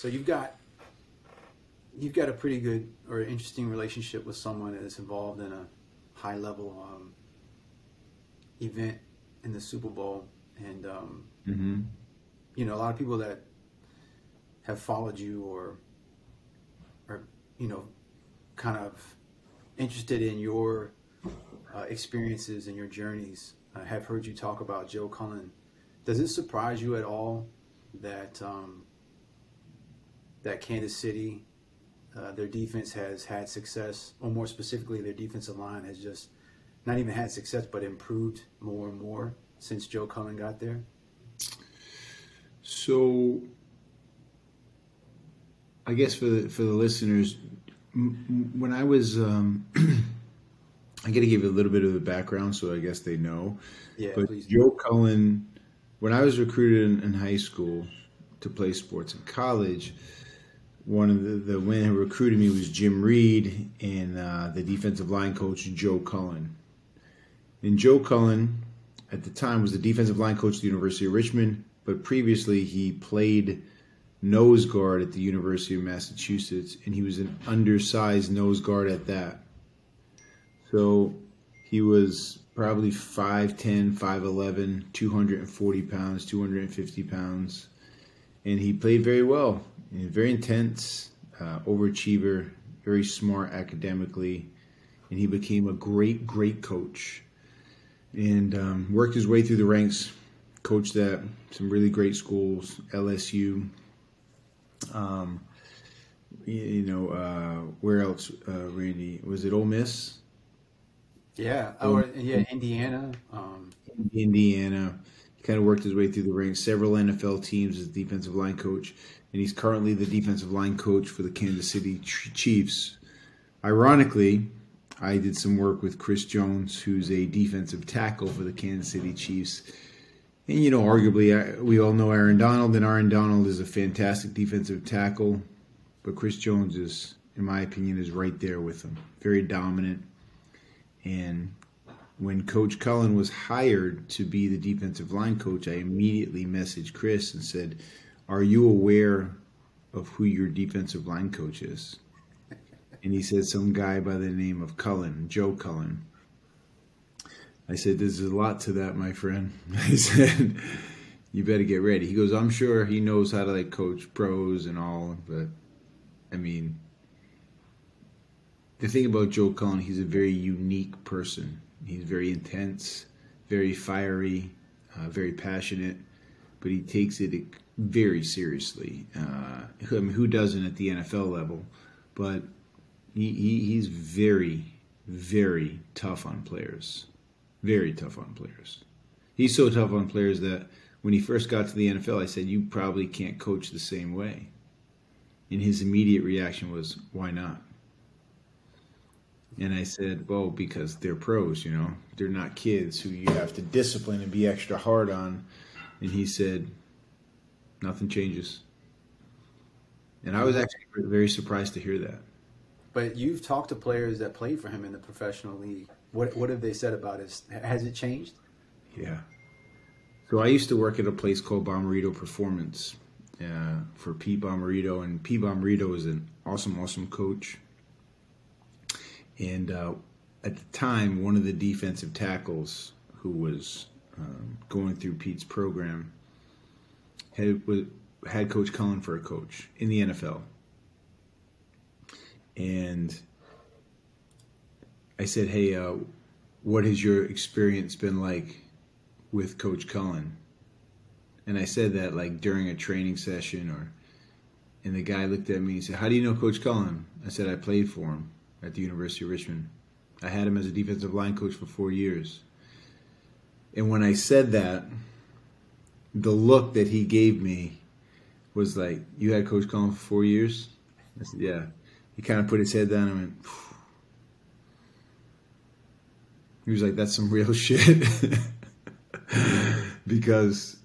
So you've got you've got a pretty good or interesting relationship with someone that is involved in a high level um, event in the Super Bowl, and um, Mm-hmm. you know a lot of people that have followed you or or you know kind of interested in your uh, experiences and your journeys uh, have heard you talk about Joe Cullen. Does it surprise you at all that um, that Kansas City, uh, their defense has had success, or more specifically, their defensive line has just not even had success, but improved more and more since Joe Cullen got there? So, I guess for the, for the listeners, m- when I was, um, I got to give you a little bit of the background, so I guess they know. Yeah, but please. Joe Cullen, when I was recruited in, in high school to play sports in college, one of the, the men who recruited me was Jim Reid and uh, the defensive line coach Joe Cullen. And Joe Cullen, at the time, was the defensive line coach at the University of Richmond, but previously he played nose guard at the University of Massachusetts, and he was an undersized nose guard at that. So he was probably 5'10, 5'11, 240 pounds, 250 pounds. And he played very well. Very intense, uh, overachiever, very smart academically. And he became a great, great coach. And um, worked his way through the ranks, coached at some really great schools, LSU. Um, you, you know, uh, where else, uh, Randy? Was it Ole Miss? Yeah, or yeah, Indiana. Um, Indiana. He kind of worked his way through the ranks. Several NFL teams as defensive line coach, and he's currently the defensive line coach for the Kansas City Chiefs. Ironically, I did some work with Chris Jones, who's a defensive tackle for the Kansas City Chiefs. And you know, arguably, we all know Aaron Donald, and Aaron Donald is a fantastic defensive tackle, but Chris Jones is, in my opinion, is right there with him. Very dominant, and when Coach Cullen was hired to be the defensive line coach, I immediately messaged Chris and said, Are you aware of who your defensive line coach is? And he said, Some guy by the name of Cullen, Joe Cullen. I said, There's a lot to that, my friend. I said, You better get ready. He goes, I'm sure he knows how to like coach pros and all, but I mean, the thing about Joe Cullen, he's a very unique person. He's very intense, very fiery, uh, very passionate, but he takes it very seriously. Uh, I mean, who doesn't at the NFL level? But he, he, he's very, very tough on players. Very tough on players. He's so tough on players that when he first got to the NFL, I said, You probably can't coach the same way. And his immediate reaction was, Why not? And I said, well, because they're pros, you know, they're not kids who you have to discipline and be extra hard on. And he said, nothing changes. And I was actually very surprised to hear that. but you've talked to players that played for him in the professional league. What what have they said about it? Has it changed? Yeah. So I used to work at a place called Bommarito Performance uh, for Pete Bommarito, and Pete Bommarito is an awesome, awesome coach. And uh, at the time, one of the defensive tackles who was um, going through Pete's program had was, had Coach Cullen for a coach in the NFL. And I said, "Hey, uh, what has your experience been like with Coach Cullen?" And I said that like during a training session, or and the guy looked at me and said, "How do you know Coach Cullen?" I said, "I played for him at the University of Richmond. I had him as a defensive line coach for four years." And when I said that, the look that he gave me was like, "You had Coach Cullen for four years?" I said, "Yeah." He kind of put his head down and went. Phew. He was like, "That's some real shit," because,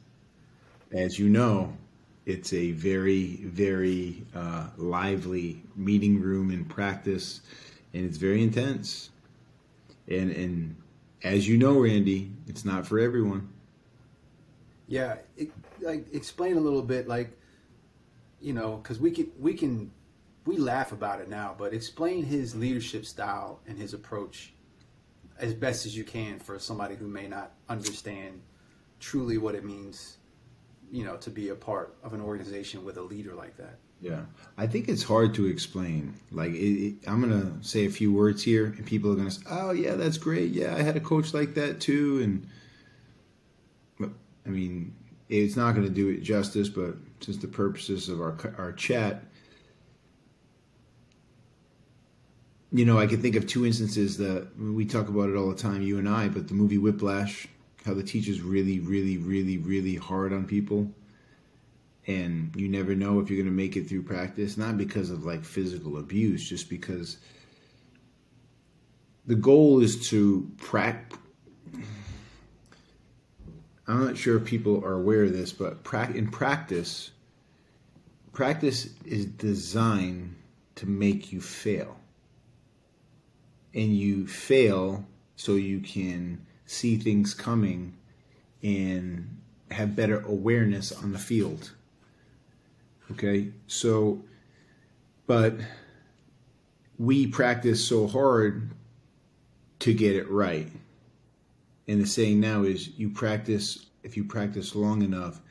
as you know, it's a very, very uh, lively meeting room in practice, and it's very intense. And and as you know, Randy, it's not for everyone. Yeah, it, like explain a little bit. Like, you know, because we can we can we laugh about it now, but explain his leadership style and his approach as best as you can for somebody who may not understand truly what it means, you know, to be a part of an organization with a leader like that. Yeah, I think it's hard to explain. Like, it, it, I'm gonna say a few words here, and people are gonna say, "Oh, yeah, that's great. Yeah, I had a coach like that too." And I mean, it's not to do it justice, but since the purposes of our our chat, you know, I can think of two instances that we talk about it all the time, you and I. But the movie Whiplash, how the teacher's really, really, really, really hard on people, and you never know if you're going to make it through practice. Not because of like physical abuse, just because the goal is to practice I'm not sure if people are aware of this, but in practice, practice is designed to make you fail. And you fail so you can see things coming and have better awareness on the field. Okay? So, but we practice so hard to get it right and the saying now is you practice if you practice long enough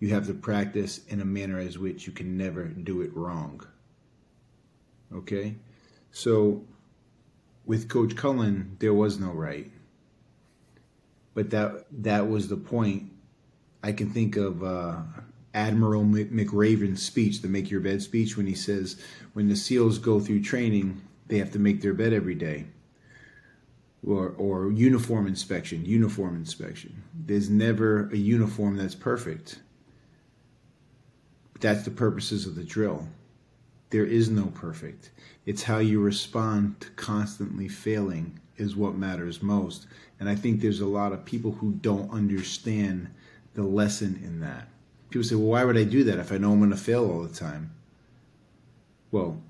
you have to practice in a manner as which you can never do it wrong okay so with coach cullen there was no right but that that was the point i can think of uh, admiral mcraven's speech the make your bed speech when he says when the seals go through training they have to make their bed every day or, or uniform inspection, uniform inspection. There's never a uniform that's perfect. That's the purposes of the drill. There is no perfect. It's how you respond to constantly failing is what matters most. And I think there's a lot of people who don't understand the lesson in that. People say, well, why would I do that if I know I'm going to fail all the time? Well,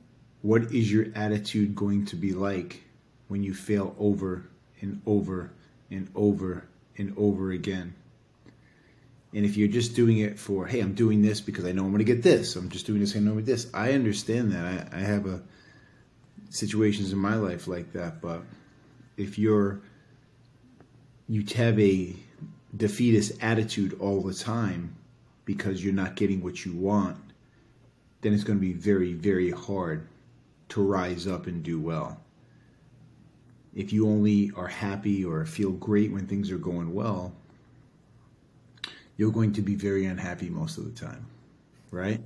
what is your attitude going to be like when you fail over and over and over and over again. And if you're just doing it for, hey, I'm doing this because I know I'm going to get this. I'm just doing this. I know with this. I understand that. I, I have a situations in my life like that. But if you're you have a defeatist attitude all the time because you're not getting what you want, then it's going to be very, very hard to rise up and do well if you only are happy or feel great when things are going well, you're going to be very unhappy most of the time, right?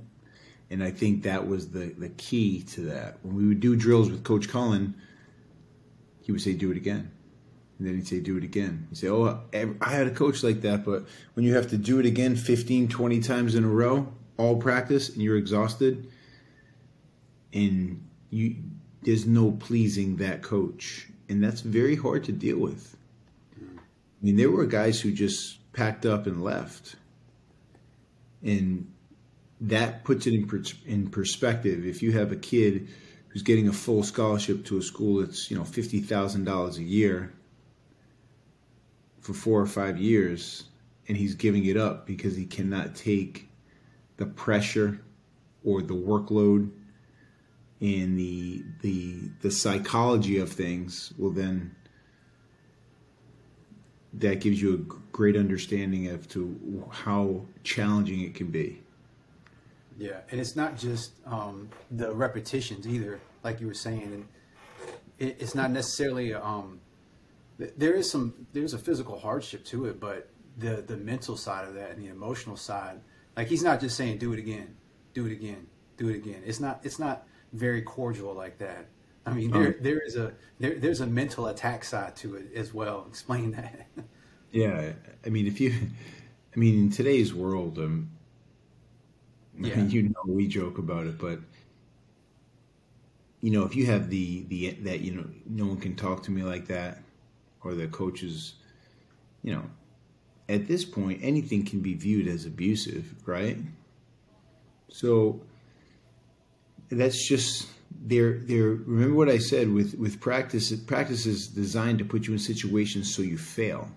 And I think that was the, the key to that. When we would do drills with Coach Cullen, he would say, do it again. And then he'd say, do it again. He'd say, oh, I had a coach like that, but when you have to do it again 15, 20 times in a row, all practice, and you're exhausted, and you there's no pleasing that coach and that's very hard to deal with. I mean, there were guys who just packed up and left, and that puts it in in perspective. If you have a kid who's getting a full scholarship to a school that's you know fifty thousand dollars a year for four or five years, and he's giving it up because he cannot take the pressure or the workload and the the the psychology of things well then that gives you a great understanding as to how challenging it can be yeah and it's not just um, the repetitions either like you were saying and it, it's not necessarily um, there is some there's a physical hardship to it but the the mental side of that and the emotional side like he's not just saying do it again do it again do it again it's not it's not very cordial like that. I mean, there um, there is a there, there's a mental attack side to it as well. Explain that. yeah, I mean, if you, I mean, in today's world, um, yeah. you know, we joke about it, but you know, if you have the the that you know, no one can talk to me like that, or the coaches, you know, at this point, anything can be viewed as abusive, right? So that's just they're they're remember what I said with with practice practice is designed to put you in situations so you fail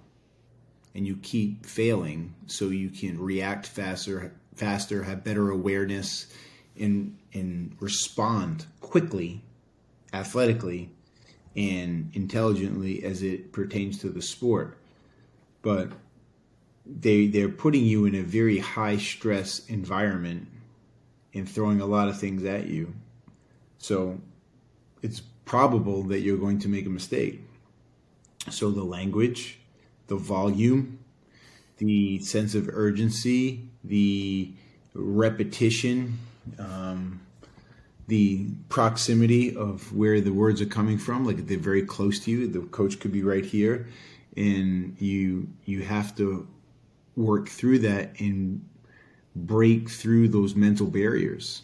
and you keep failing so you can react faster faster have better awareness and and respond quickly, athletically, and intelligently as it pertains to the sport. But they they're putting you in a very high stress environment and throwing a lot of things at you. So it's probable that you're going to make a mistake. So the language, the volume, the sense of urgency, the repetition, um, the proximity of where the words are coming from, like they're very close to you. The coach could be right here, and you you have to work through that and break through those mental barriers.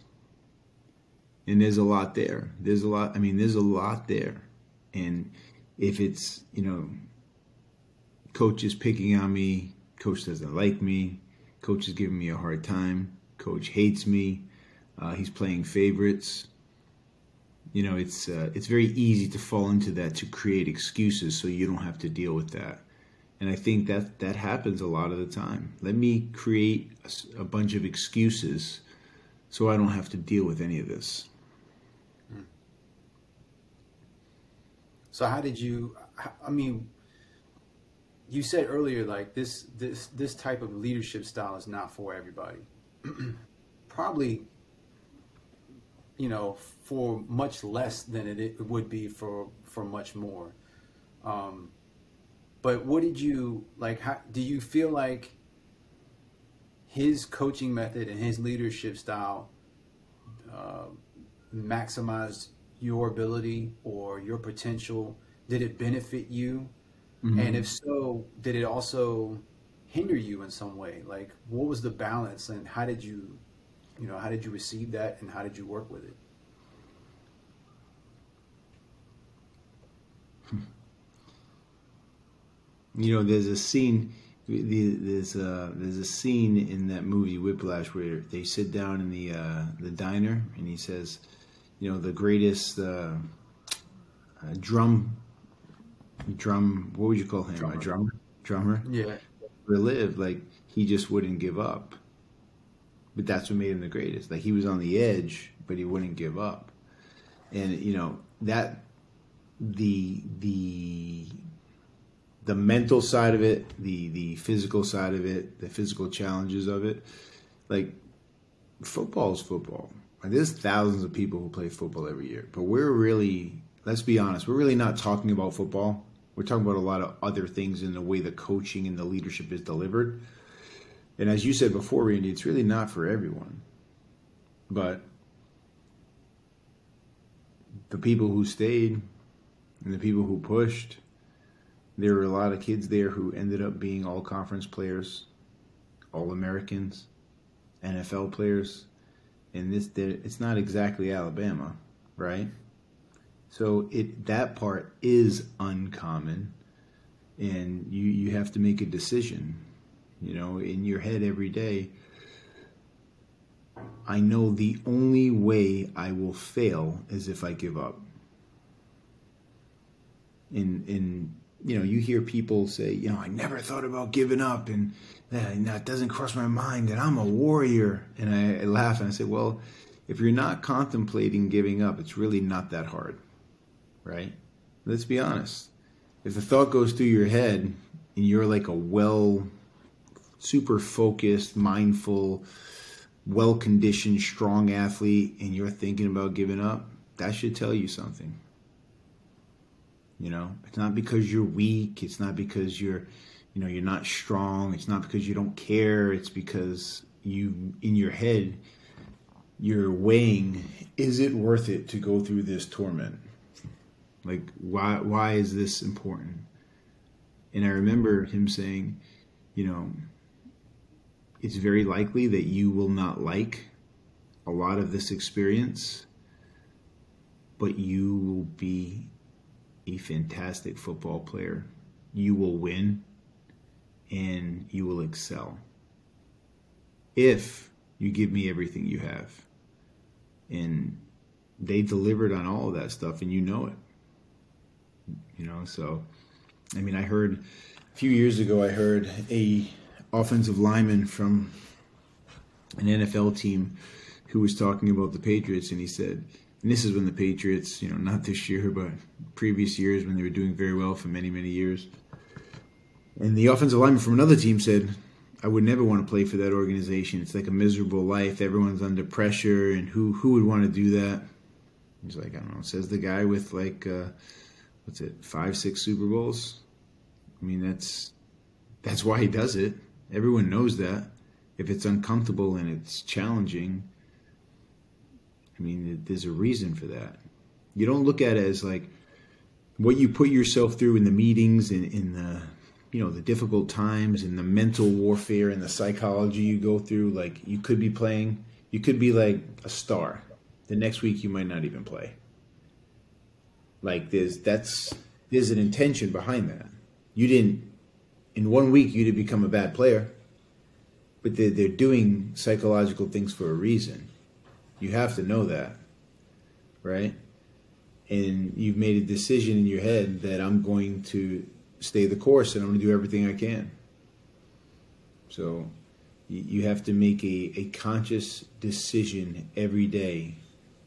And there's a lot there. There's a lot. I mean, there's a lot there, and if it's you know, coach is picking on me, coach doesn't like me, coach is giving me a hard time, coach hates me uh, he's playing favorites. You know, it's uh, it's very easy to fall into that to create excuses so you don't have to deal with that. And I think that that happens a lot of the time. Let me create a, a bunch of excuses so I don't have to deal with any of this. Hmm. So how did you? I mean, you said earlier like this this this type of leadership style is not for everybody. Probably you know, for much less than it, it would be for for much more. Um, but what did you like? How, do you feel like his coaching method and his leadership style uh, maximized your ability or your potential? Did it benefit you? Mm-hmm. And if so, did it also hinder you in some way? Like, what was the balance, and how did you you know, how did you receive that and how did you work with it? You know, there's a scene. There's a there's a scene in that movie Whiplash where they sit down in the uh, the diner and he says, you know, the greatest uh, uh, drum drum. What would you call him? Drummer. A drummer. Drummer. Yeah. Live like he just wouldn't give up but that's what made him the greatest. Like he was on the edge, but he wouldn't give up. And you know that the the the mental side of it, the the physical side of it, the physical challenges of it, like football is football. And there's thousands of people who play football every year, but we're really let's be honest, we're really not talking about football. We're talking about a lot of other things in the way the coaching and the leadership is delivered. And as you said before, Randy, it's really not for everyone. But the people who stayed and the people who pushed, there were a lot of kids there who ended up being all conference players, all Americans, NFL players. And this, it's not exactly Alabama, right? So it that part is uncommon, and you you have to make a decision you know, in your head every day. I know the only way I will fail is if I give up. In in you know, you hear people say, you know, I never thought about giving up, and that doesn't cross my mind that I'm a warrior. And I, I laugh and I say, well, if you're not contemplating giving up, it's really not that hard, right? Let's be honest. If the thought goes through your head and you're like a well super focused, mindful, well conditioned, strong athlete, and you're thinking about giving up, that should tell you something. You know, it's not because you're weak. It's not because you're, you know, you're not strong. It's not because you don't care. It's because you, in your head, you're weighing: is it worth it to go through this torment? Like, why? Why is this important? And I remember him saying, you know, it's very likely that you will not like a lot of this experience, but you will be a fantastic football player. You will win and you will excel if you give me everything you have. And they delivered on all of that stuff, and you know it. You know, so I mean, I heard a few years ago, I heard a offensive lineman from an NFL team who was talking about the Patriots, and he said, and this is when the Patriots, you know, not this year, but previous years when they were doing very well for many, many years. And the offensive lineman from another team said, I would never want to play for that organization. It's like a miserable life. Everyone's under pressure, and who who would want to do that? He's like, I don't know. Says the guy with like, uh, what's it, five, six Super Bowls. I mean, that's that's why he does it. Everyone knows that. If it's uncomfortable and it's challenging, I mean, there's a reason for that. You don't look at it as like what you put yourself through in the meetings and in the you know the difficult times and the mental warfare and the psychology you go through like you could be playing you could be like a star the next week you might not even play like there's that's there's an intention behind that you didn't in one week you didn't become a bad player but they're, they're doing psychological things for a reason you have to know that right and you've made a decision in your head that i'm going to stay the course and I'm going to do everything I can. So you have to make a, a conscious decision every day.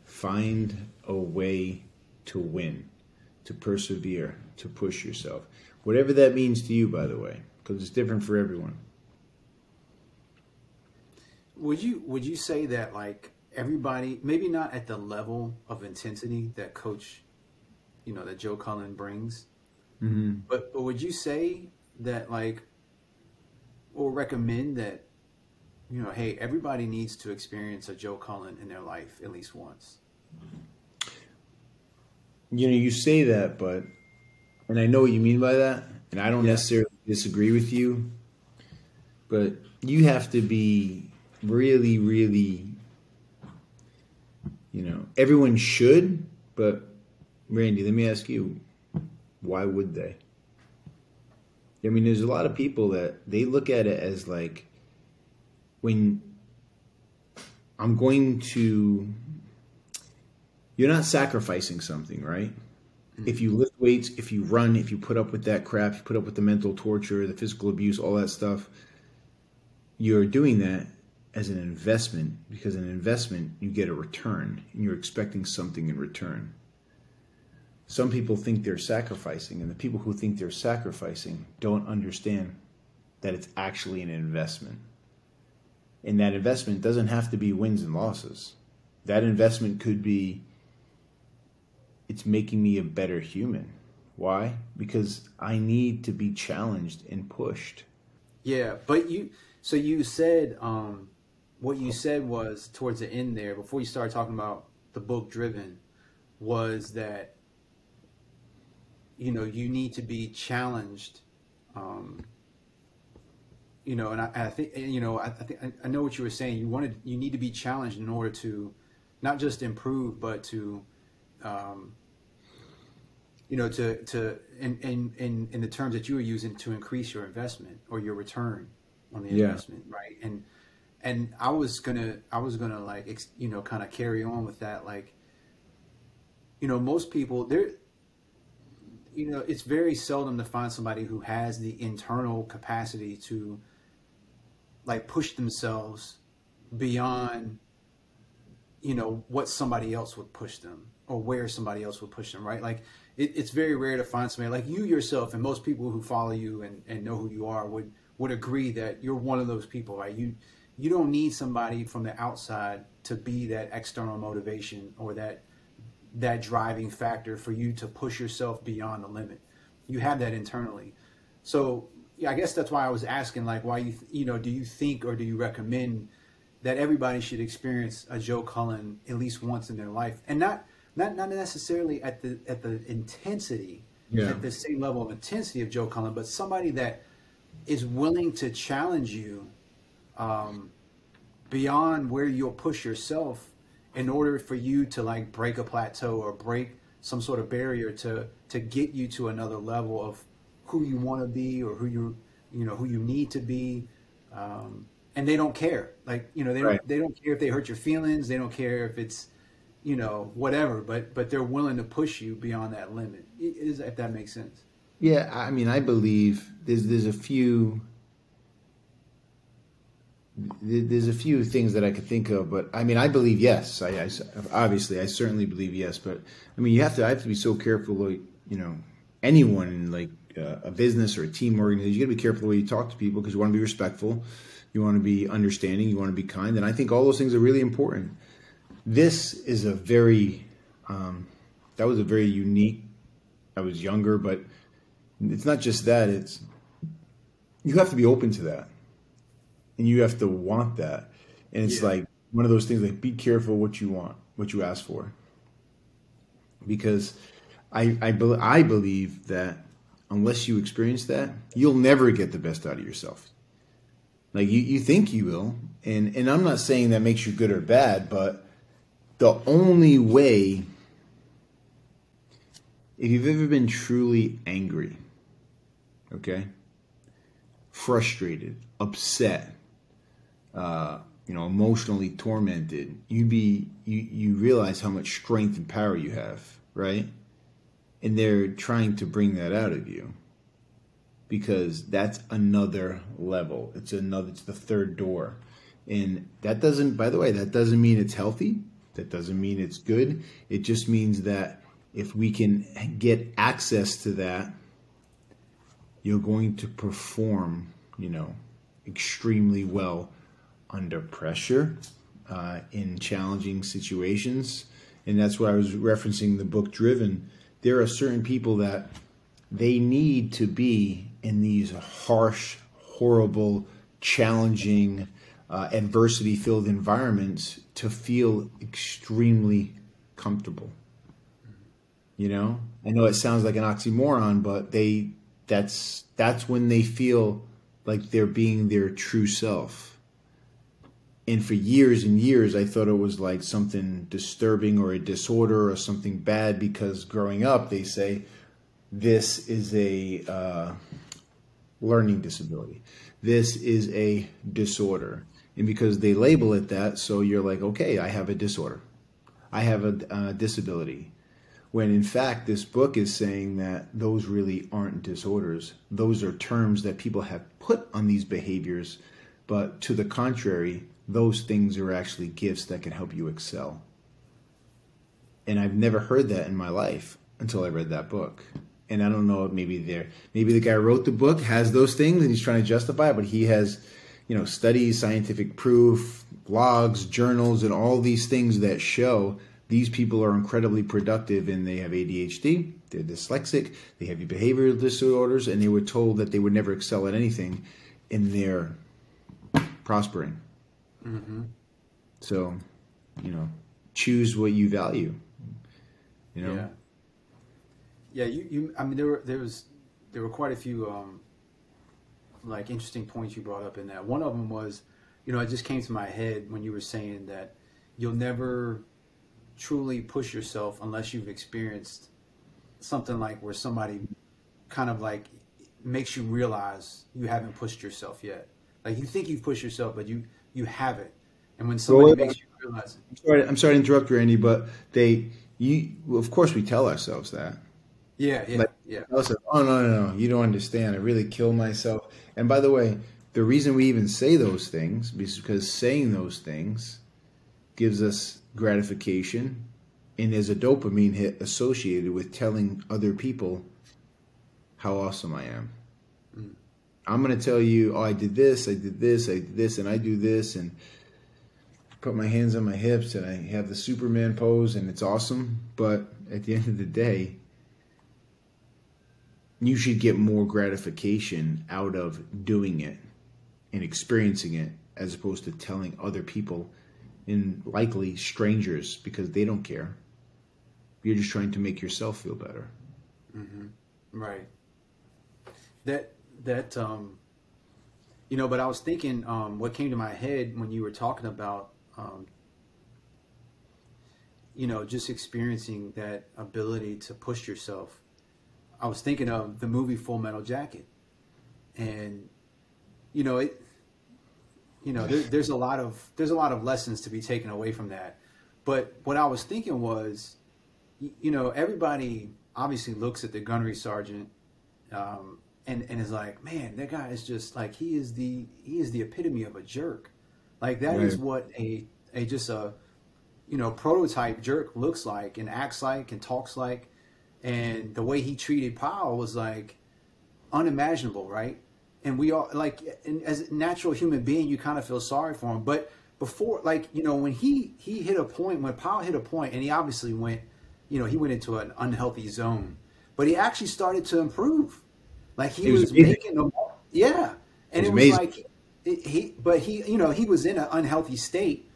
Find a way to win, to persevere, to push yourself. Whatever that means to you, by the way, because it's different for everyone. Would you would you say that like everybody, maybe not at the level of intensity that coach, you know, that Joe Cullen brings, Mm-hmm. But but would you say that like, or recommend that, you know, hey, everybody needs to experience a Joe Cullen in their life at least once. You know, you say that, but and I know what you mean by that, and I don't yeah. necessarily disagree with you, but you have to be really, really, you know, everyone should, but Randy, let me ask you, why would they? I mean, there's a lot of people that they look at it as like when I'm going to, you're not sacrificing something, right? Mm-hmm. If you lift weights, if you run, if you put up with that crap, you put up with the mental torture, the physical abuse, all that stuff, you're doing that as an investment because an investment you get a return and you're expecting something in return some people think they're sacrificing, and the people who think they're sacrificing don't understand that it's actually an investment. And that investment doesn't have to be wins and losses. That investment could be it's making me a better human. Why? Because I need to be challenged and pushed. Yeah, but you so you said um what you said was towards the end there before you started talking about the book driven was that you know you need to be challenged um, you know and I, I think you know I, I think I know what you were saying you wanted you need to be challenged in order to not just improve but to um, you know to to in, in in in the terms that you were using to increase your investment or your return on the yeah. investment right and and I was gonna I was gonna like ex, you know kind of carry on with that like you know most people there you know, it's very seldom to find somebody who has the internal capacity to like push themselves beyond you know what somebody else would push them or where somebody else would push them right like it, it's very rare to find somebody like you yourself and most people who follow you and, and know who you are would would agree that you're one of those people right you you don't need somebody from the outside to be that external motivation or that that driving factor for you to push yourself beyond the limit. You have that internally. So yeah, I guess that's why I was asking, like, why you you know, do you think or do you recommend that everybody should experience a Joe Cullen at least once in their life, and not not not necessarily at the at the intensity, yeah. at the same level of intensity of Joe Cullen, but somebody that is willing to challenge you um, beyond where you'll push yourself in order for you to like break a plateau or break some sort of barrier to to get you to another level of who you want to be or who you you know who you need to be um, and they don't care like you know they right. don't they don't care if they hurt your feelings they don't care if it's you know whatever but but they're willing to push you beyond that limit is if that makes sense yeah i mean i believe there's there's a few there's a few things that I could think of, but I mean, I believe yes. I, I obviously, I certainly believe yes. But I mean, you have to, I have to be so careful. Like, you know, anyone in like uh, a business or a team organization, you got to be careful the way you talk to people because you want to be respectful, you want to be understanding, you want to be kind, and I think all those things are really important. This is a very, um, that was a very unique. I was younger, but it's not just that. It's you have to be open to that and you have to want that. And it's yeah. like one of those things like be careful what you want, what you ask for. Because I I, be, I believe that unless you experience that, you'll never get the best out of yourself. Like you, you think you will, and and I'm not saying that makes you good or bad, but the only way if you've ever been truly angry, okay, frustrated, upset, uh, you know, emotionally tormented, you be you you realize how much strength and power you have, right? And they're trying to bring that out of you because that's another level. It's another. It's the third door, and that doesn't. By the way, that doesn't mean it's healthy. That doesn't mean it's good. It just means that if we can get access to that, you're going to perform, you know, extremely well under pressure uh, in challenging situations. And that's why I was referencing the book Driven. There are certain people that they need to be in these harsh, horrible, challenging, uh, adversity filled environments to feel extremely comfortable. You know, I know it sounds like an oxymoron, but they that's that's when they feel like they're being their true self and for years and years i thought it was like something disturbing or a disorder or something bad because growing up they say this is a uh, learning disability. This is a disorder. And because they label it that so you're like okay i have a disorder. I have a, a disability. When in fact this book is saying that those really aren't disorders. Those are terms that people have put on these behaviors but to the contrary those things are actually gifts that can help you excel. And I've never heard that in my life until I read that book. And I don't know, maybe there, maybe the guy wrote the book has those things and he's trying to justify it, but he has, you know, studies, scientific proof, blogs, journals, and all these things that show these people are incredibly productive and they have ADHD, they're dyslexic, they have behavioral disorders, and they were told that they would never excel at anything, and they're prospering. Mm-hmm. So, you know, choose what you value. You know. Yeah. Yeah. You. You. I mean, there were there was there were quite a few um, like interesting points you brought up in that. One of them was, you know, it just came to my head when you were saying that you'll never truly push yourself unless you've experienced something like where somebody kind of like makes you realize you haven't pushed yourself yet. Like you think you've pushed yourself, but you you haven't. And when somebody well, makes you realize I'm sorry, I'm sorry to interrupt you, Randy, but they, you, of course, we tell ourselves that. Yeah, yeah, like, yeah. like, oh no, no, no! You don't understand. I really kill myself. And by the way, the reason we even say those things is because saying those things gives us gratification, and there's a dopamine hit associated with telling other people how awesome I am. Mm. I'm going to tell you, oh, I did this, I did this, I did this, and I do this, and put my hands on my hips, and I have the Superman pose, and it's awesome. But at the end of the day, you should get more gratification out of doing it and experiencing it as opposed to telling other people and likely strangers because they don't care. You're just trying to make yourself feel better. Mm-hmm. Right. That that um, you know, but I was thinking um, what came to my head when you were talking about um, you know just experiencing that ability to push yourself. I was thinking of the movie Full Metal Jacket, and you know it. You know, there, there's a lot of there's a lot of lessons to be taken away from that. But what I was thinking was, you know, everybody obviously looks at the gunnery sergeant um, and and is like, man, that guy is just like he is the he is the epitome of a jerk. Like that is Right. what a a just a you know prototype jerk looks like and acts like and talks like, and the way he treated Pyle was like unimaginable, right? And we all like, as a natural human being, you kind of feel sorry for him. But before, like, you know, when he he hit a point, when Pyle hit a point, and he obviously went, you know, he went into an unhealthy zone, but he actually started to improve. Like he was was, making them, yeah, and It it was was, like it, he, but he, you know, he was in an unhealthy state.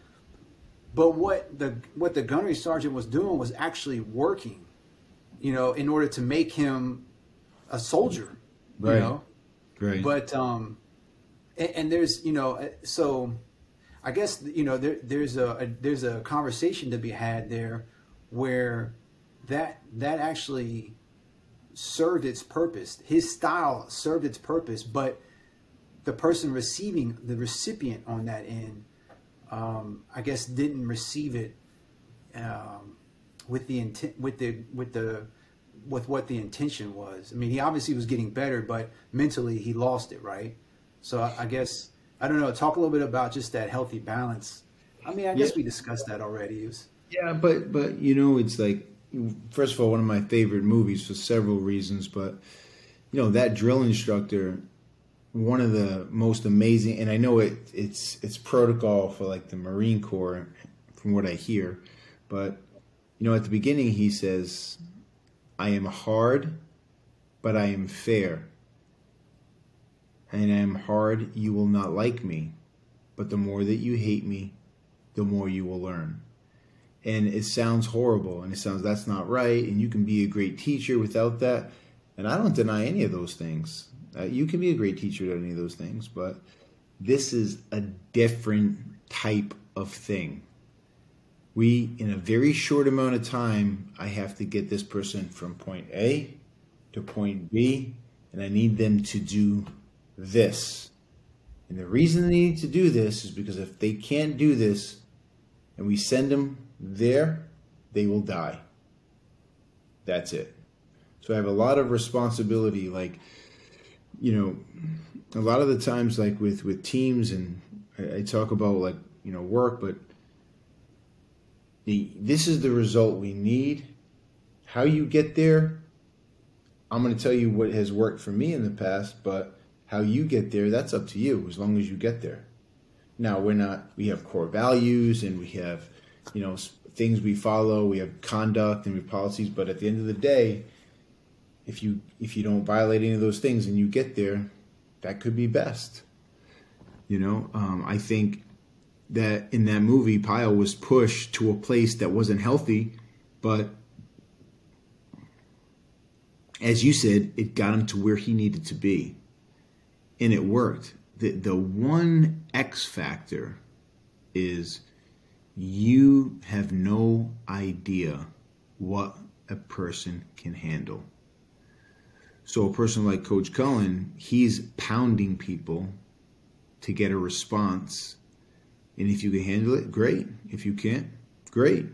But what the what the gunnery sergeant was doing was actually working, you know, in order to make him a soldier, Right. you know. Right. But um, and, and there's you know uh, so, I guess you know there there's a, a there's a conversation to be had there, where that that actually served its purpose. His style served its purpose, but the person receiving the recipient on that end, um, I guess, didn't receive it um, with the intent with the with the with what the intention was. I mean, he obviously was getting better, but mentally he lost it, right? So I, I guess I don't know. Talk a little bit about just that healthy balance. I mean, I guess Yeah. we discussed that already. Was, Yeah, but but you know, it's like first of all, one of my favorite movies for several reasons. But you know, that drill instructor, one of the most amazing, and I know it it's it's protocol for like the Marine Corps, from what I hear. But you know, at the beginning, he says, "I am hard, but I am fair." And I am hard, you will not like me. But the more that you hate me, the more you will learn and it sounds horrible and it sounds that's not right and you can be a great teacher without that and i don't deny any of those things uh, you can be a great teacher without any of those things but this is a different type of thing we in a very short amount of time i have to get this person from point a to point b and i need them to do this and the reason they need to do this is because if they can't do this and we send them there, they will die. That's it. So I have a lot of responsibility. Like, you know, a lot of the times, like with with teams, and I, I talk about like you know work, but the this is the result we need. How you get there, I'm going to tell you what has worked for me in the past, but how you get there, that's up to you. As long as you get there. Now we're not. We have core values, and we have, you know, things we follow. We have conduct and we have policies. But at the end of the day, if you if you don't violate any of those things and you get there, that could be best. You know, um, I think that in that movie, Pyle was pushed to a place that wasn't healthy, but as you said, it got him to where he needed to be, and it worked. the The one X factor is you have no idea what a person can handle. So a person like Coach Cullen, he's pounding people to get a response. And if you can handle it, great. If you can't, great.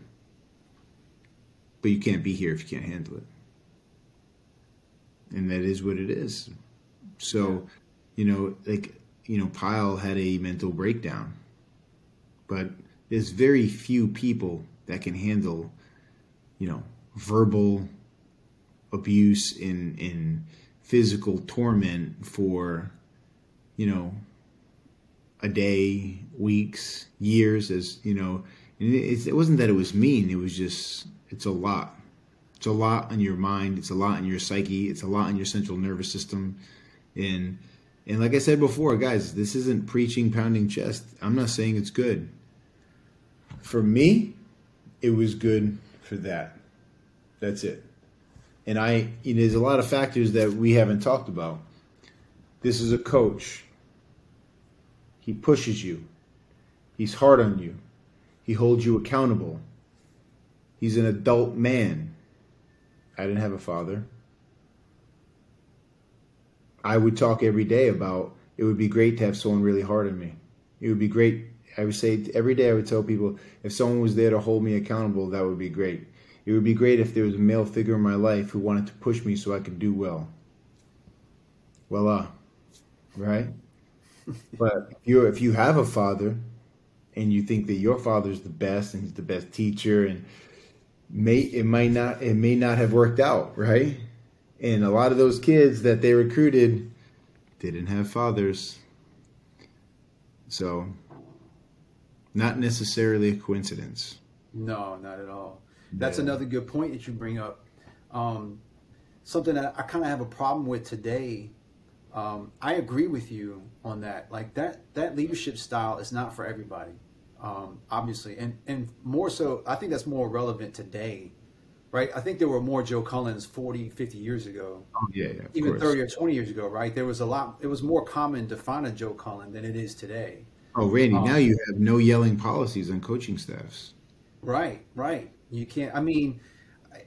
But you can't be here if you can't handle it. And that is what it is. So, you know, like, you know, Pyle had a mental breakdown. But there's very few people that can handle, you know, verbal abuse in in physical torment for, you know, a day, weeks, years. As you know, and it, it wasn't that it was mean. It was just it's a lot. It's a lot on your mind. It's a lot on your psyche. It's a lot on your central nervous system, and and like I said before, guys, this isn't preaching pounding chest. I'm not saying it's good. For me, it was good for that. That's it. And I, you know, there's a lot of factors that we haven't talked about. This is a coach. He pushes you. He's hard on you. He holds you accountable. He's an adult man. I didn't have a father. I would talk every day about it would be great to have someone really hard on me. It would be great. I would say every day I would tell people if someone was there to hold me accountable, that would be great. It would be great if there was a male figure in my life who wanted to push me so I could do well. Voila. Right? but if you if you have a father, and you think that your father's the best and he's the best teacher and may it might not it may not have worked out, right? And a lot of those kids that they recruited didn't have fathers. So not necessarily a coincidence. No, not at all. That's yeah. another good point that you bring up. Um, something that I kind of have a problem with today. Um, I agree with you on that. Like that, that leadership style is not for everybody, um, obviously, and and more so. I think that's more relevant today, right? I think there were more Joe Cullens 40, 50 years ago. Oh, yeah, yeah even course. thirty or twenty years ago, right? There was a lot. It was more common to find a Joe Cullen than it is today. Oh, Randy, now um, you have no yelling policies on coaching staffs. Right, right. You can't. I mean,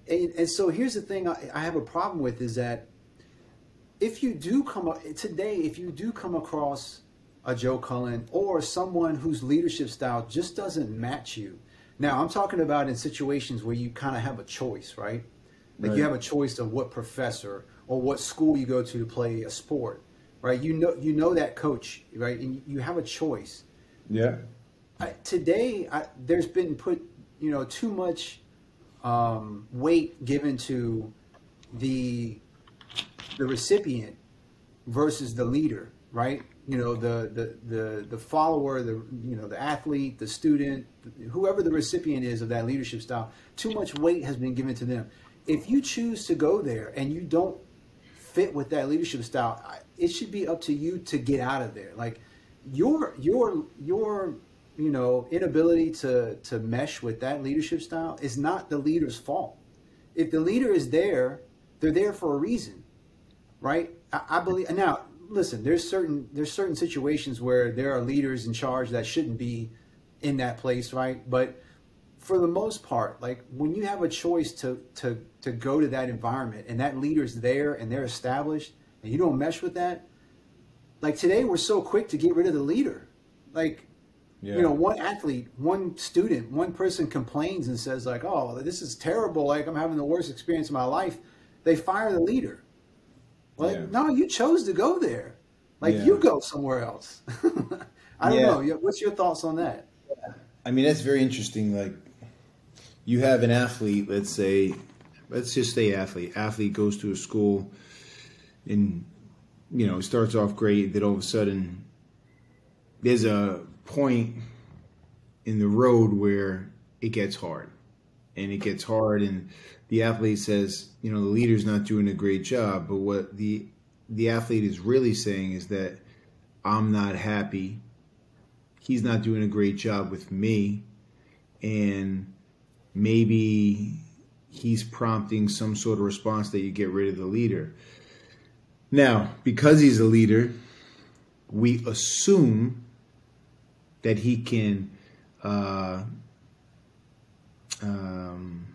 and, and so here's the thing I, I, have a problem with is that if you do come today, if you do come across a Joe Cullen or someone whose leadership style just doesn't match you. Now, I'm talking about in situations where you kind of have a choice, right? Like right. you have a choice of what professor or what school you go to to play a sport, right? You know, you know that coach, right? And you have a choice. Yeah. I, today, I, there's been put you know too much um, weight given to the the recipient versus the leader, right? You know, the the the the follower, the you know the athlete, the student, whoever the recipient is of that leadership style. Too much weight has been given to them. If you choose to go there and you don't fit with that leadership style, it should be up to you to get out of there. Like your your your you know, inability to to mesh with that leadership style is not the leader's fault. If the leader is there, they're there for a reason, right? I, I believe. Now, listen, there's certain there's certain situations where there are leaders in charge that shouldn't be in that place, right? But for the most part, like when you have a choice to to to go to that environment and that leader's there and they're established and you don't mesh with that, like today we're so quick to get rid of the leader. Like yeah. You know, one athlete, one student, one person complains and says like, "Oh, this is terrible. Like I'm having the worst experience of my life." They fire the leader. Well, yeah. no, you chose to go there. Like yeah. you go somewhere else. I don't know. What's your thoughts on that? I mean, that's very interesting. Like you have an athlete, let's say, let's just say athlete. Athlete goes to a school and you know starts off great. Then all of a sudden, there's a point in the road where it gets hard and it gets hard and the athlete says you know the leader's not doing a great job but what the the athlete is really saying is that i'm not happy. He's not doing a great job with me. And maybe he's prompting some sort of response that you get rid of the leader. Now because he's a leader we assume that he can uh, um,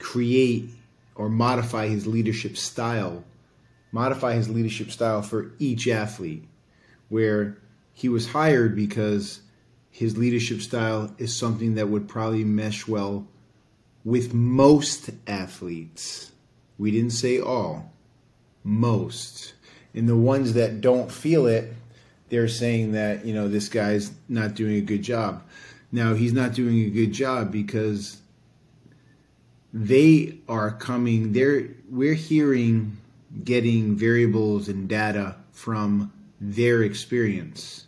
create or modify his leadership style, modify his leadership style for each athlete, where he was hired because his leadership style is something that would probably mesh well with most athletes. We didn't say all, most. And the ones that don't feel it, they're saying that you know this guy's not doing a good job. Now he's not doing a good job because Mm-hmm. they are coming. They're we're hearing, getting variables and data from their experience.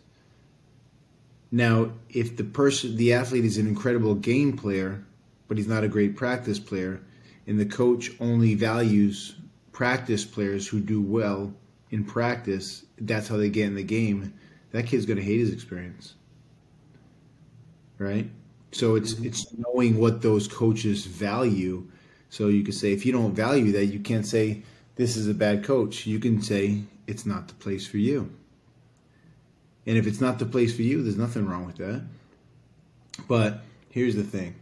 Now, if the person, the athlete is an incredible game player, but he's not a great practice player, and the coach only values practice players who do well in practice, that's how they get in the game. That kid's going to hate his experience, right? So it's mm-hmm. it's knowing what those coaches value. So you can say if you don't value that, you can't say this is a bad coach. You can say it's not the place for you. And if it's not the place for you, there's nothing wrong with that. But here's the thing.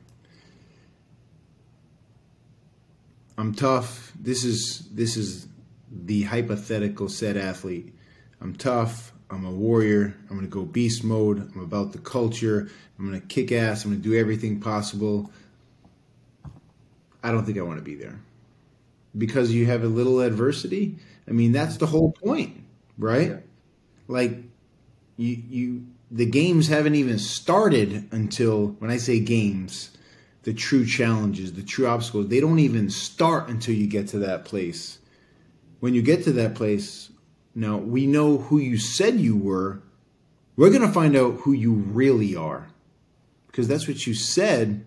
I'm tough. This is this is the hypothetical set athlete. I'm tough. I'm a warrior. I'm going to go beast mode. I'm about the culture. I'm going to kick ass. I'm going to do everything possible. I don't think I want to be there. Because you have a little adversity. I mean, that's the whole point, right? Yeah. Like you you the games haven't even started until when I say games, the true challenges, the true obstacles, they don't even start until you get to that place. When you get to that place, now we know who you said you were. We're going to find out who you really are because that's what you said.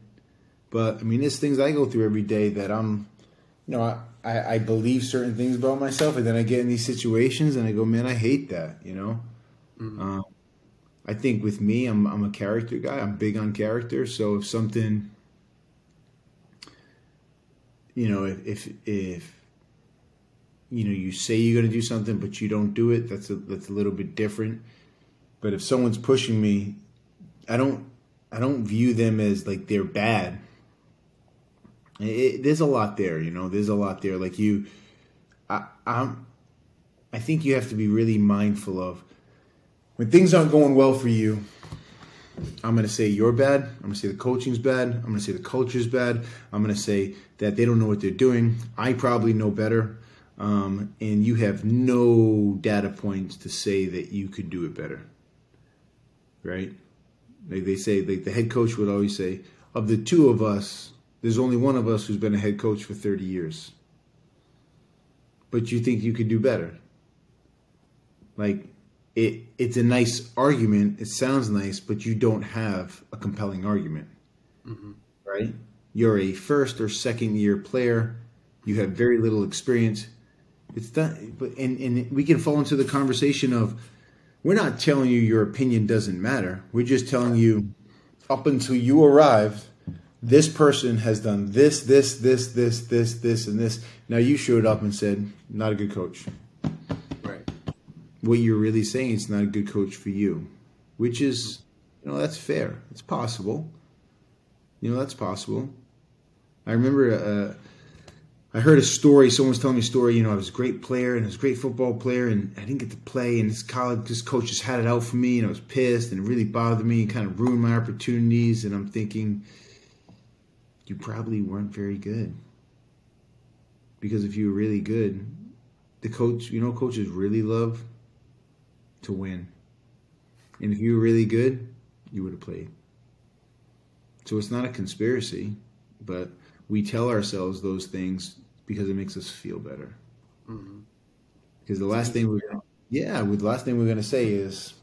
But I mean, there's things I go through every day that I'm, you know, I, I, I believe certain things about myself, and then I get in these situations and I go, man, I hate that, you know. Mm-hmm. Um, I think with me, I'm I'm a character guy. I'm big on character. So if something, you know, if if, if you know you say you're going to do something but you don't do it, that's a that's a little bit different. But if someone's pushing me, I don't I don't view them as like they're bad. It, there's a lot there, you know. There's a lot there. Like you, I, I'm. I think you have to be really mindful of when things aren't going well for you, I'm going to say you're bad. I'm going to say the coaching's bad. I'm going to say the culture's bad. I'm going to say that they don't know what they're doing. I probably know better. Um, and you have no data points to say that you could do it better. Right? Like they say, like the head coach would always say, of the two of us, there's only one of us who's been a head coach for 30 years. But you think you could do better. Like, it it's a nice argument. It sounds nice, but you don't have a compelling argument, mm-hmm. right? You're a first or second year player. You have very little experience. It's done, but and and we can fall into the conversation of we're not telling you your opinion doesn't matter. We're just telling you up until you arrived, this person has done this, this, this, this, this, this, and this. Now you showed up and said, not a good coach Right. what you're really saying is not a good coach for you, which is, you know, that's fair. It's possible. You know, that's possible. I remember uh, I heard a story. Someone was telling me a story. You know, I was a great player and I was a great football player, and I didn't get to play. And this college, this coach just had it out for me, and I was pissed, and it really bothered me, and kind of ruined my opportunities. And I'm thinking, you probably weren't very good, because if you were really good, the coach, you know, coaches really love to win. And if you were really good, you would have played. So it's not a conspiracy, but we tell ourselves those things because it makes us feel better. Mm-hmm. Because the last thing we're gonna, yeah, the last thing we're gonna say is,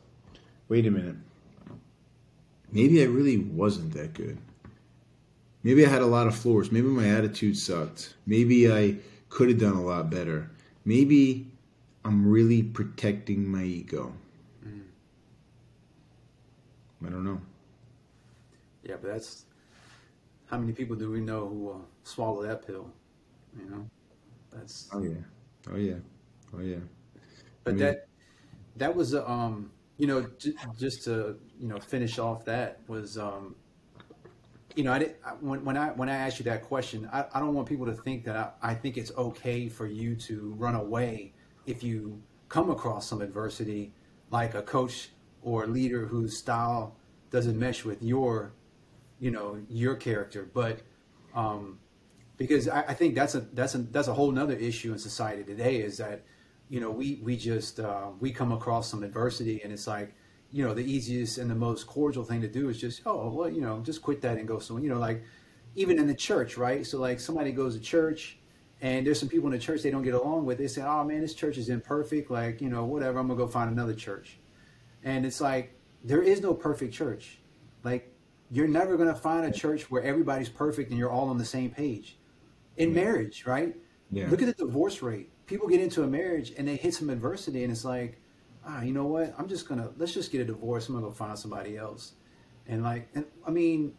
wait a minute, maybe I really wasn't that good. Maybe I had a lot of floors. Maybe my attitude sucked. Maybe I could have done a lot better. Maybe I'm really protecting my ego. Mm. I don't know. Yeah, but that's how many people do we know who uh, swallow that pill? You know, that's. Oh yeah, oh yeah, oh yeah. But I mean, that that was um you know j- just to you know finish off that was um you know I did when when I when I asked you that question I, I don't want people to think that I, I think it's okay for you to run away if you come across some adversity, like a coach or a leader whose style doesn't mesh with your, you know, your character. But um, because I, I, think that's a that's a that's a whole nother issue in society today is that, you know, we we just uh, we come across some adversity and it's like, you know, the easiest and the most cordial thing to do is just oh well you know just quit that and go somewhere you know like even in the church right so like somebody goes to church and there's some people in the church they don't get along with. They say, "Oh man, this church is imperfect. Like you know, whatever. I'm gonna go find another church." And it's like there is no perfect church. Like you're never gonna find a church where everybody's perfect and you're all on the same page. In marriage, right? Yeah. Look at the divorce rate. People get into a marriage and they hit some adversity, and it's like, ah, you know what? I'm just gonna let's just get a divorce. I'm gonna go find somebody else. And like, and I mean,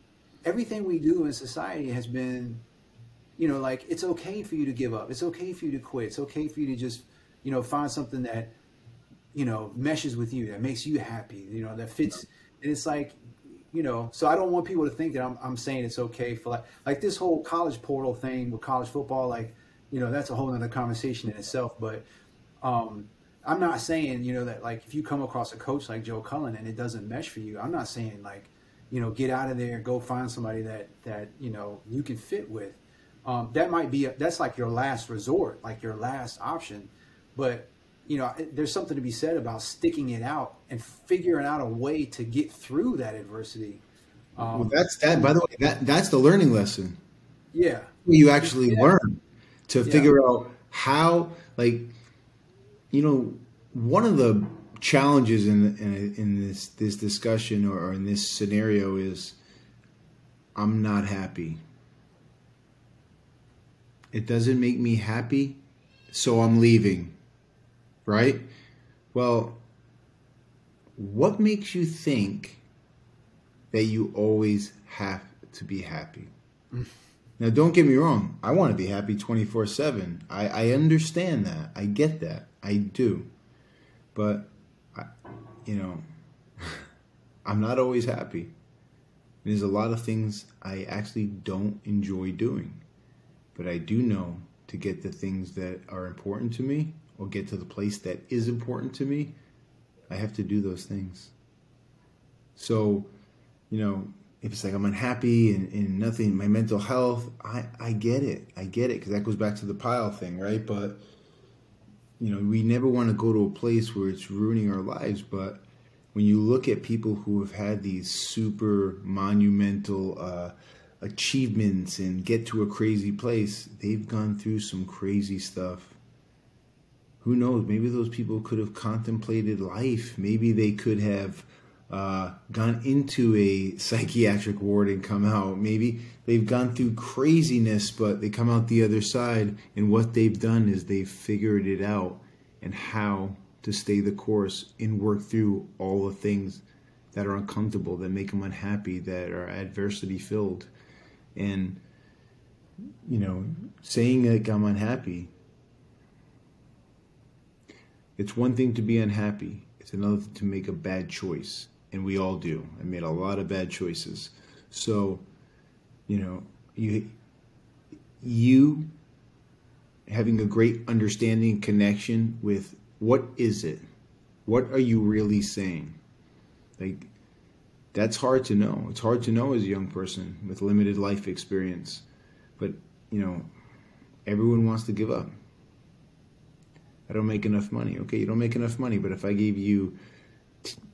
everything we do in society has been you know, like it's okay for you to give up. It's okay for you to quit. It's okay for you to just, you know, find something that, you know, meshes with you, that makes you happy, you know, that fits. And it's like, you know, so I don't want people to think that I'm, I'm saying it's okay for like, like this whole college portal thing with college football, like, you know, that's a whole other conversation in itself. But, um, I'm not saying, you know, that like if you come across a coach like Joe Cullen and it doesn't mesh for you, I'm not saying like, you know, get out of there, go find somebody that that you know you can fit with um, that might be a, that's like your last resort, like your last option. But you know, there's something to be said about sticking it out and figuring out a way to get through that adversity. Um, well, that's that. By the way, that that's the learning lesson. Yeah, you actually yeah. learn to yeah. figure out how, like, you know, one of the challenges in in, in this this discussion or, or in this scenario is, I'm not happy. It doesn't make me happy, so I'm leaving right? Well, what makes you think that you always have to be happy? Now, don't get me wrong. I want to be happy 24 7. I, I understand that. I get that. I do. But, I, you know, I'm not always happy. There's a lot of things I actually don't enjoy doing. But I do know to get the things that are important to me, or get to the place that is important to me, I have to do those things. So, you know, if it's like I'm unhappy and, and nothing, my mental health, I, I get it. I get it because that goes back to the Pyle thing, right? But, you know, we never want to go to a place where it's ruining our lives. But when you look at people who have had these super monumental uh, achievements and get to a crazy place, they've gone through some crazy stuff who knows? Maybe those people could have contemplated life. Maybe they could have uh, gone into a psychiatric ward and come out. Maybe they've gone through craziness, but they come out the other side. And what they've done is they've figured it out and how to stay the course and work through all the things that are uncomfortable, that make them unhappy, that are adversity filled. And, you know, saying like I'm unhappy it's one thing to be unhappy, it's another to make a bad choice. And we all do. I made a lot of bad choices. So, you know, you you having a great understanding connection with what is it? What are you really saying? Like that's hard to know. It's hard to know as a young person with limited life experience. But, you know, everyone wants to give up. I don't make enough money. Okay, you don't make enough money, but if I gave you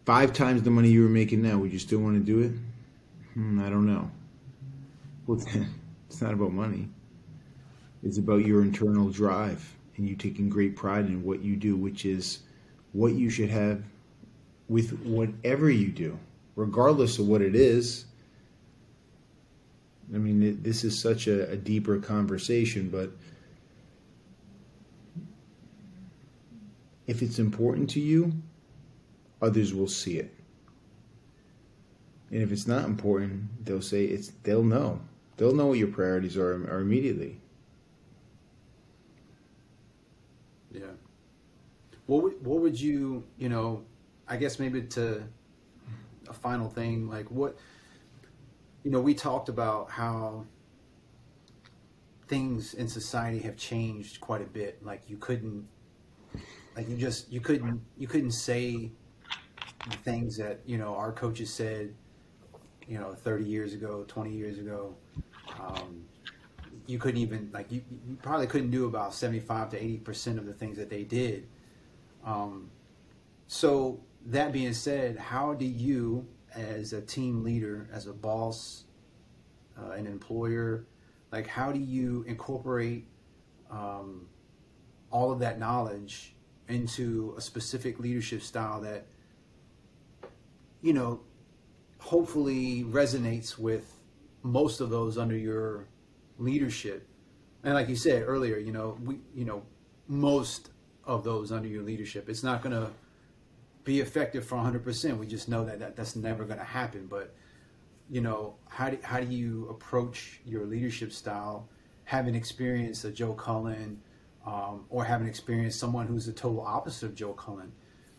five times the money you were making now, would you still want to do it? Hmm, I don't know. Well, it's not about money. It's about your internal drive and you taking great pride in what you do, which is what you should have with whatever you do, regardless of what it is. I mean, this is such a, a deeper conversation, but If it's important to you, others will see it. And if it's not important, they'll say it's they'll know. They'll know what your priorities are, are immediately. Yeah. What would, what would you, you know, I guess maybe to a final thing, like what, you know, we talked about how things in society have changed quite a bit. Like you couldn't like you just you couldn't you couldn't say the things that you know our coaches said, you know, 30 years ago, 20 years ago. Um, you couldn't even like you, you probably couldn't do about 75 to 80 percent of the things that they did. Um, so that being said, how do you, as a team leader, as a boss, uh, an employer, like how do you incorporate um, all of that knowledge into a specific leadership style that you know hopefully resonates with most of those under your leadership. And like you said earlier you know we you know most of those under your leadership it's not going to be effective for 100% we just know that, that that's never going to happen. But you know how do, how do you approach your leadership style? Having experienced a joe cullen um, or having experienced someone who's the total opposite of Joe Cullen.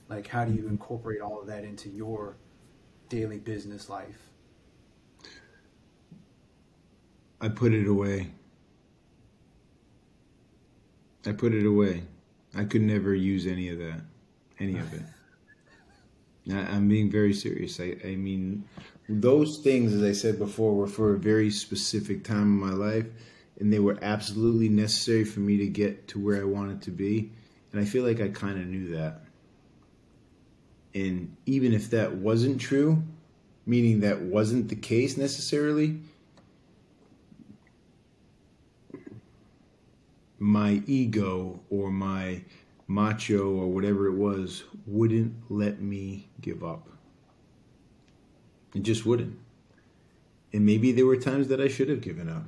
Like, how do you mm-hmm. incorporate all of that into your daily business life? I put it away. I put it away. I could never use any of that, any of it. I'm being very serious. I, I mean, those things, as I said before, were for a very specific time in my life and they were absolutely necessary for me to get to where I wanted to be. And I feel like I kind of knew that. And even if that wasn't true, meaning that wasn't the case necessarily, my ego or my macho or whatever it was wouldn't let me give up. It just wouldn't. And maybe there were times that I should have given up.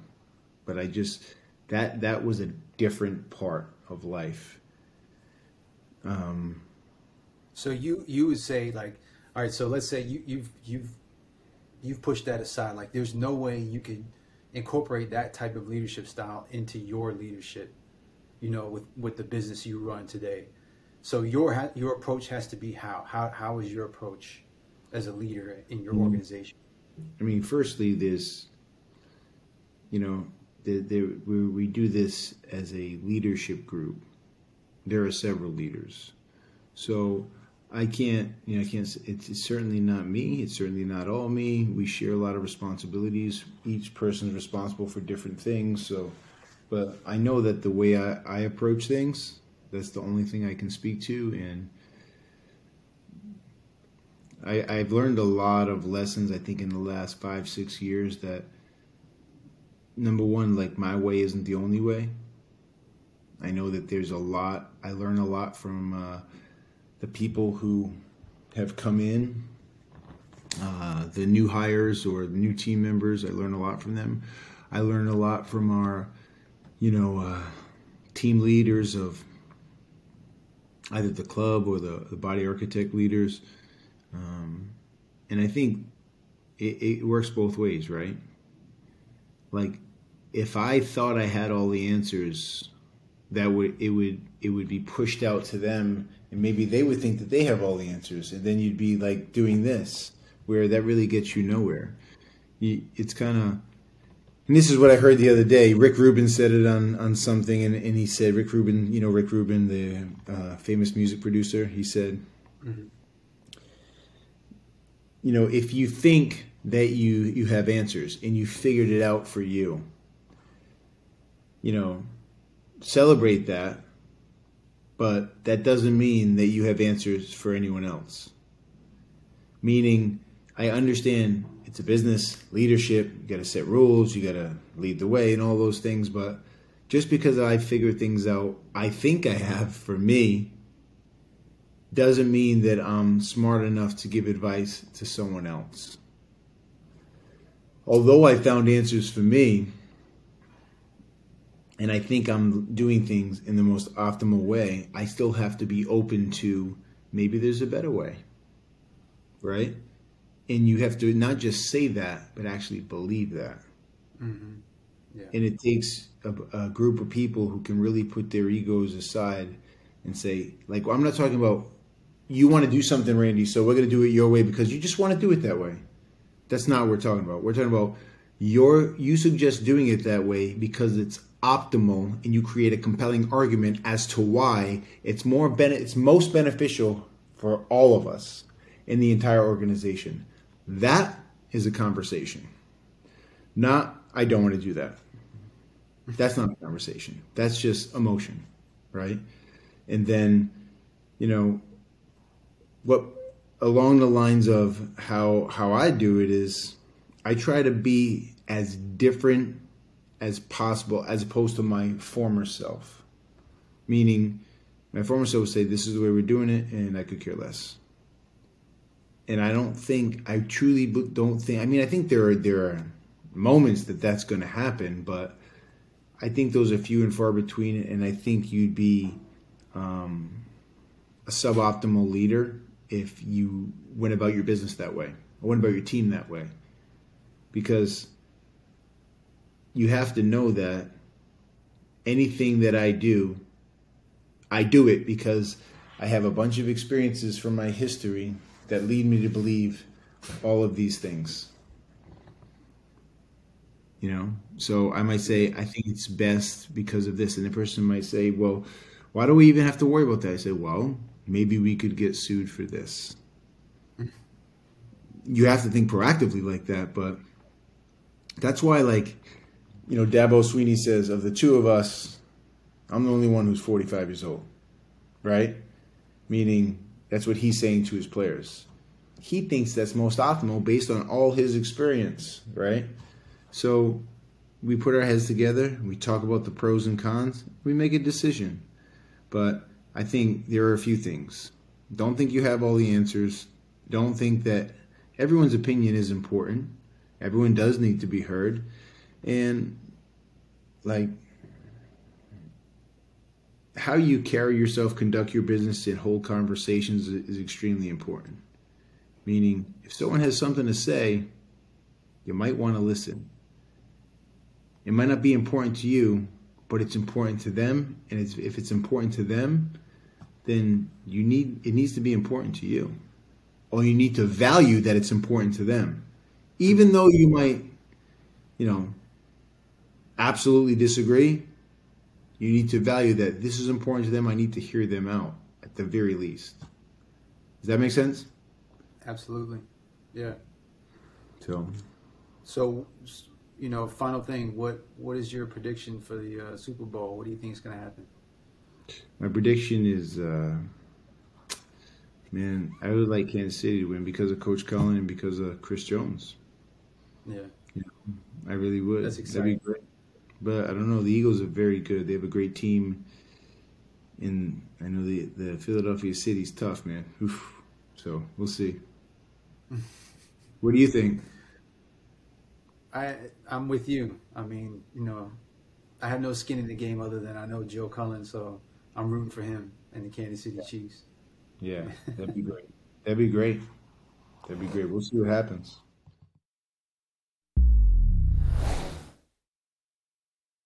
But I just that that was a different part of life. Um so you you would say like all right so let's say you you've you've you've pushed that aside like there's no way you could incorporate that type of leadership style into your leadership you know, with, with the business you run today. So your your approach has to be how how how is your approach as a leader in your mm-hmm. organization? I mean, firstly, this, you know, we, do this as a leadership group. There are several leaders, so I can't, you know, I can't. It's, it's certainly not me. It's certainly not all me. We share a lot of responsibilities. Each person is responsible for different things. So but I know that the way I, I approach things, that's the only thing I can speak to. And I, I've learned a lot of lessons, I think, in the last five, six years that number one, like my way isn't the only way. I know that there's a lot, I learn a lot from uh, the people who have come in, uh, the new hires or new team members. I learn a lot from them. I learn a lot from our you know, uh, team leaders of either the club or the, the body architect leaders. Um, and I think it, it works both ways, right? Like, if I thought I had all the answers, that would it would it would be pushed out to them, and maybe they would think that they have all the answers, and then you'd be like doing this, where that really gets you nowhere. You, it's kind of and this is what I heard the other day. Rick Rubin said it on, on something, and, and he said, Rick Rubin, you know, Rick Rubin, the uh, famous music producer, he said, mm-hmm. you know, if you think that you, you have answers and you figured it out for you, you know, celebrate that, but that doesn't mean that you have answers for anyone else. Meaning, I understand it's a business, leadership, you got to set rules, you got to lead the way, and all those things. But just because I figure things out, I think I have for me, doesn't mean that I'm smart enough to give advice to someone else. Although I found answers for me, and I think I'm doing things in the most optimal way, I still have to be open to maybe there's a better way. Right? and you have to not just say that, but actually believe that. Mm-hmm. Yeah. And it takes a, a, group of people who can really put their egos aside and say, like, well, I'm not talking about you want to do something, Randy, so we're going to do it your way because you just want to do it that way. That's not what we're talking about. We're talking about your you suggest doing it that way because it's optimal and you create a compelling argument as to why it's more ben- it's most beneficial for all of us in the entire organization. That is a conversation. Not, I don't want to do that. That's not a conversation. That's just emotion, right? And then, you know, what along the lines of how how I do it is I try to be as different as possible as opposed to my former self. Meaning my former self would say this is the way we're doing it and I could care less and I don't think I truly don't think. I mean, I think there are there are moments that that's going to happen, but I think those are few and far between. And I think you'd be um, a suboptimal leader if you went about your business that way or went about your team that way, because you have to know that anything that I do, I do it because I have a bunch of experiences from my history that lead me to believe all of these things. You know, so I might say, I think it's best because of this. And the person might say, well, why do we even have to worry about that? I say, well, maybe we could get sued for this. You have to think proactively like that, but that's why, like, you know, Dabo Swinney says, of the two of us, I'm the only one who's 45 years old. right? Meaning that's what he's saying to his players. He thinks that's most optimal based on all his experience, right? So we put our heads together, we talk about the pros and cons, we make a decision. But I think there are a few things. Don't think you have all the answers. Don't think that everyone's opinion is important. Everyone does need to be heard. And like how you carry yourself, conduct your business, and hold conversations is extremely important. Meaning, if someone has something to say, you might want to listen. It might not be important to you, but it's important to them. And it's, if it's important to them, then you need it needs to be important to you, or you need to value that it's important to them, even though you might, you know, absolutely disagree. You need to value that this is important to them. I need to hear them out at the very least. Does that make sense? Absolutely. Yeah. So, So, you know, final thing. What what is your prediction for the uh, Super Bowl? What do you think is going to happen? My prediction is, uh, man, I would like Kansas City to win because of Coach Cullen and because of Chris Jones. Yeah. I really would. That's That'd be exciting. great. But I don't know. The Eagles are very good. They have a great team. And I know the the Philadelphia City's tough, man. Oof. So we'll see. what do you think? I I'm with you. I mean, you know, I have no skin in the game other than I know Joe Cullen, so I'm rooting for him and the Kansas City Chiefs. Yeah, that'd be great. That'd be great. That'd be great. We'll see what happens.